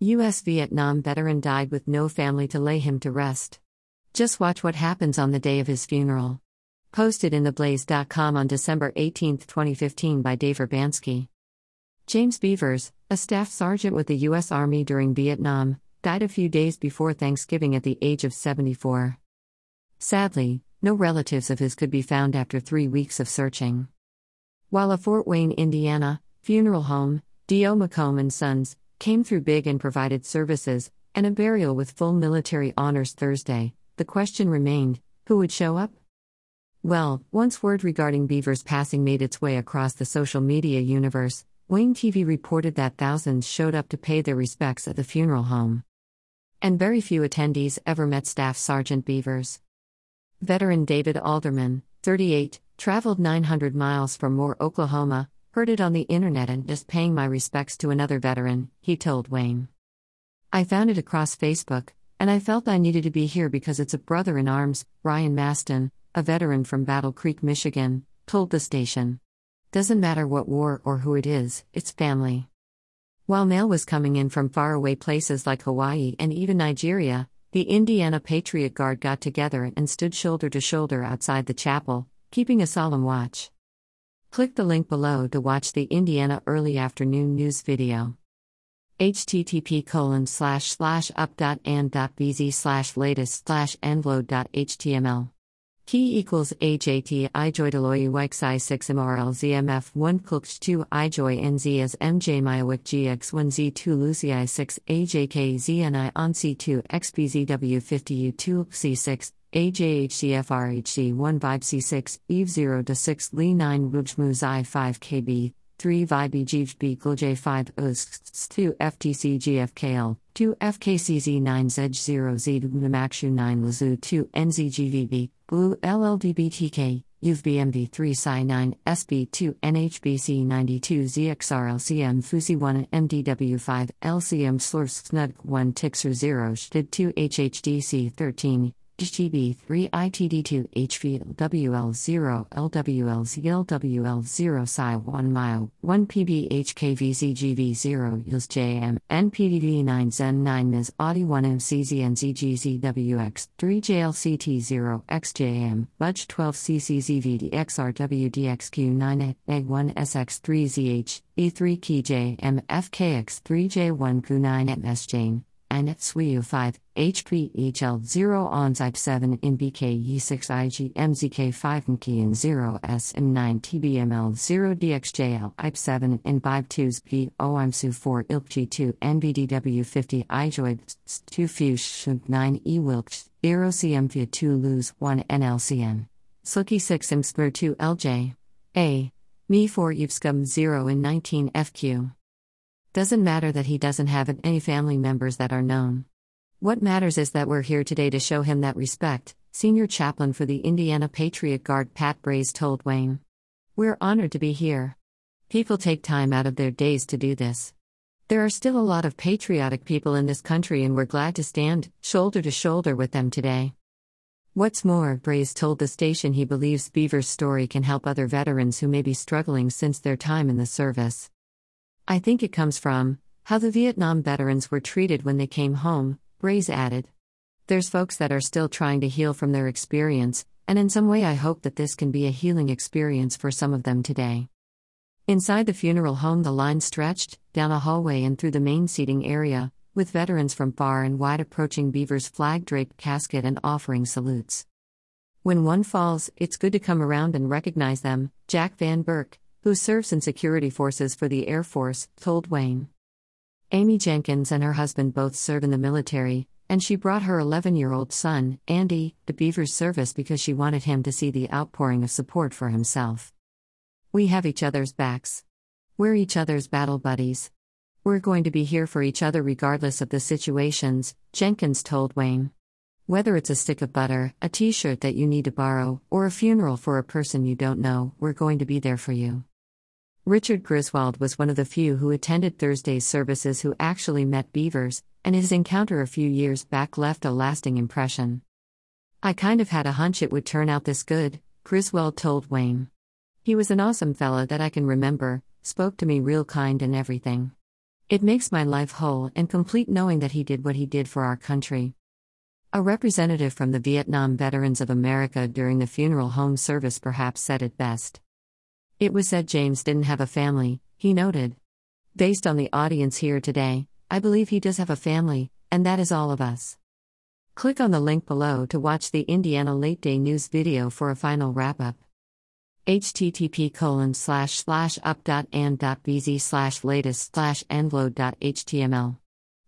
U.S. Vietnam veteran died with no family to lay him to rest. Just watch what happens on the day of his funeral. Posted in theblaze.com on December 18, 2015 by Dave Urbanski. James Beavers, a staff sergeant with the U.S. Army during Vietnam, died a few days before Thanksgiving at the age of 74. Sadly, no relatives of his could be found after three weeks of searching. While a Fort Wayne, Indiana, funeral home, D.O. McComb and Sons, came through big and provided services, and a burial with full military honors Thursday, the question remained who would show up? Well, once word regarding Beaver's passing made its way across the social media universe, WANE TV reported that thousands showed up to pay their respects at the funeral home. And very few attendees ever met Staff Sergeant Beavers. Veteran David Alderman, 38, traveled 900 miles from Moore, Oklahoma, heard it on the internet and just paying my respects to another veteran, he told WANE. I found it across Facebook, and I felt I needed to be here because it's a brother in arms, Ryan Maston, a veteran from Battle Creek, Michigan, told the station. Doesn't matter what war or who it is, it's family. While mail was coming in from faraway places like Hawaii and even Nigeria, the Indiana Patriot Guard got together and stood shoulder to shoulder outside the chapel, keeping a solemn watch. Click the link below to watch the Indiana early afternoon news video http colon slash slash up.and.bz slash latest slash envlo.html. Key equals HAT ijoy Deloy Wixi 6 MRL ZMF 1 Kulch 2 ijoy NZ as MJ Myowik GX1 Z2 Lucy 6 AJK ZNI on C2 XBZW 50 U2 C6 AJHCFRHC 1 Vibe C6 Eve 0 to 6 Li 9 Wujmu I 5 KB 3 VIBGB GLJ5 USKS 2 FTC GFKL 2 FKCZ 9 Z0 Z Namakshu 9 Lazu 2 NZGVB Blue LLDBTK UVBMV 3 Psi 9 SB2 NHBC 92 ZXRLCM Fusi 1 MDW5 LCM Slursk Snug 1 Tixer 0 SHTID 2 HHDC 13 GB3 ITD2 HVLWL0 LWL0 Psi 1 Mile 1 PBHKVZGV0 YLSJM NPDV9 Zen 9 Ms Audi 1 MCZNZGZWX 3 JLCT0 XJM Budge 12 CCZVDXRWDXQ9 EG 1 SX3ZH E3 KJ MFKX3J1 Q9 MS Jane and SWIU 5, HPHL 0 ONZIPE 7 in BKE 6 IG MZK 5 and 0 SM9 TBML 0 DXJL IP 7 in BIBE 2s P OIMSU 4 ILPG 2 NBDW 50 IJOID 2 FUSH 9 E WILKS 0 CMV 2 LOS 1 NLCN. Slicky 6 IMSPR 2 LJ. A. Me 4 UVSCUM 0 in 19 FQ. Doesn't matter that he doesn't have any family members that are known. What matters is that we're here today to show him that respect, Senior Chaplain for the Indiana Patriot Guard Pat Braze told WANE. We're honored to be here. People take time out of their days to do this. There are still a lot of patriotic people in this country, and we're glad to stand shoulder to shoulder with them today. What's more, Braze told the station he believes Beaver's story can help other veterans who may be struggling since their time in the service. I think it comes from how the Vietnam veterans were treated when they came home, Braze added. There's folks that are still trying to heal from their experience, and in some way I hope that this can be a healing experience for some of them today. Inside the funeral home, the line stretched down a hallway and through the main seating area, with veterans from far and wide approaching Beaver's flag draped casket and offering salutes. When one falls, it's good to come around and recognize them, Jack Van Burke, who serves in security forces for the Air Force, told WANE. Amy Jenkins and her husband both serve in the military, and she brought her 11 year old son, Andy, to Beaver's service because she wanted him to see the outpouring of support for himself. We have each other's backs. We're each other's battle buddies. We're going to be here for each other regardless of the situations, Jenkins told WANE. Whether it's a stick of butter, a t shirt that you need to borrow, or a funeral for a person you don't know, we're going to be there for you. Richard Griswold was one of the few who attended Thursday's services who actually met Beavers, and his encounter a few years back left a lasting impression. I kind of had a hunch it would turn out this good, Griswold told WANE. He was an awesome fella that I can remember, spoke to me real kind and everything. It makes my life whole and complete knowing that he did what he did for our country. A representative from the Vietnam Veterans of America during the funeral home service perhaps said it best. It was said James didn't have a family, he noted. Based on the audience here today, I believe he does have a family, and that is all of us. Click on the link below to watch the Indiana Late Day News video for a final wrap up. http colon slash slash up dot and dot bz slash latest slash envload.html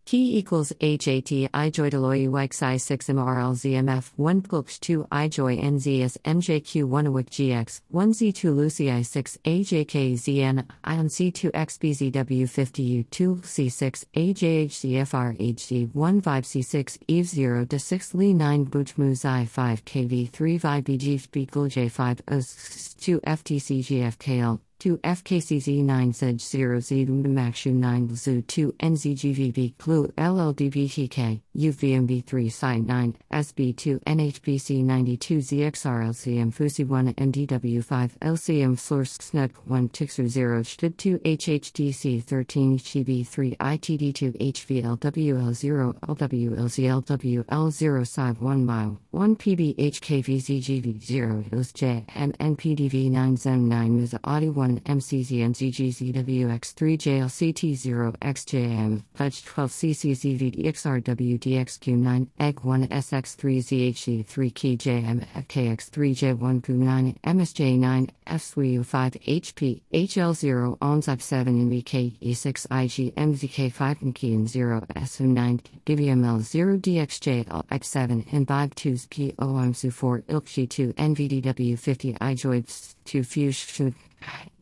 Key equals HAT ijoy Deloy Wixi 6 MRL ZMF 1 Plx 2 ijoy NZS MJQ 1 Awik GX 1 Z2 Lucy I 6 AJK ZN Ion C2 XBZW 50 U2 C6 AJHCFR HD 1 5 C6 Eve 0 to 6 Li 9 Bujmu Xi 5 KV 3 Vi BG Speakle J5 OS 2 FTC GFKL 2 FKCZ 9 Zedge 0 Z Makshu 9 Zu 2 NZGVB Clue LLDBTK UVMB 3 Site 9 SB2 NHBC 92 ZXRLCM Fusi 1 MDW5 LCM Source SNUG 1 Tixer 0 SHTID 2 HHDC 13 GB3 ITD2 HVLWL0 LWLZLWL0 SIV 1 Mile 1 PBHKVZGV0 ILSJ and NPDV 9 ZEM 9 MISA Audi 1 1 MCZNZGZWX3JLCT0XJM, Pledge 12 CCZVDXRWDXQ9, EG 1 SX3ZHC3 Key JM, FKX3J1 Q9, MSJ9, FSWU5 HP, HL0 ONZIP 7 NVK E6 IG MZK5 Nkian 0 SM9, DVML 0 DXJ X7 and 5 2 POM 4 ILKG 2 NVDW50 iJoy 2 Fuse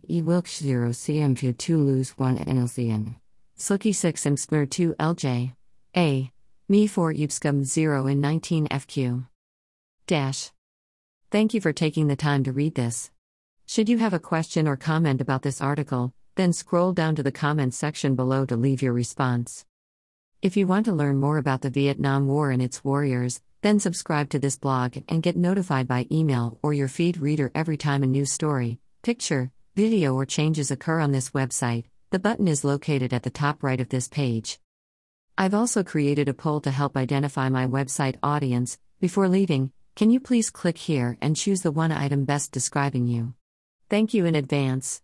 E 0 CMV 2 Lose 1 NLCN. Slucky 6 and Smir 2 LJ. A. Me 4 Upscum 0 in 19 FQ. Dash. Thank you for taking the time to read this. Should you have a question or comment about this article, then scroll down to the comments section below to leave your response. If you want to learn more about the Vietnam War and its warriors, then subscribe to this blog and get notified by email or your feed reader every time a new story, picture, video, or changes occur on this website. The button is located at the top right of this page. I've also created a poll to help identify my website audience. Before leaving, can you please click here and choose the one item best describing you? Thank you in advance.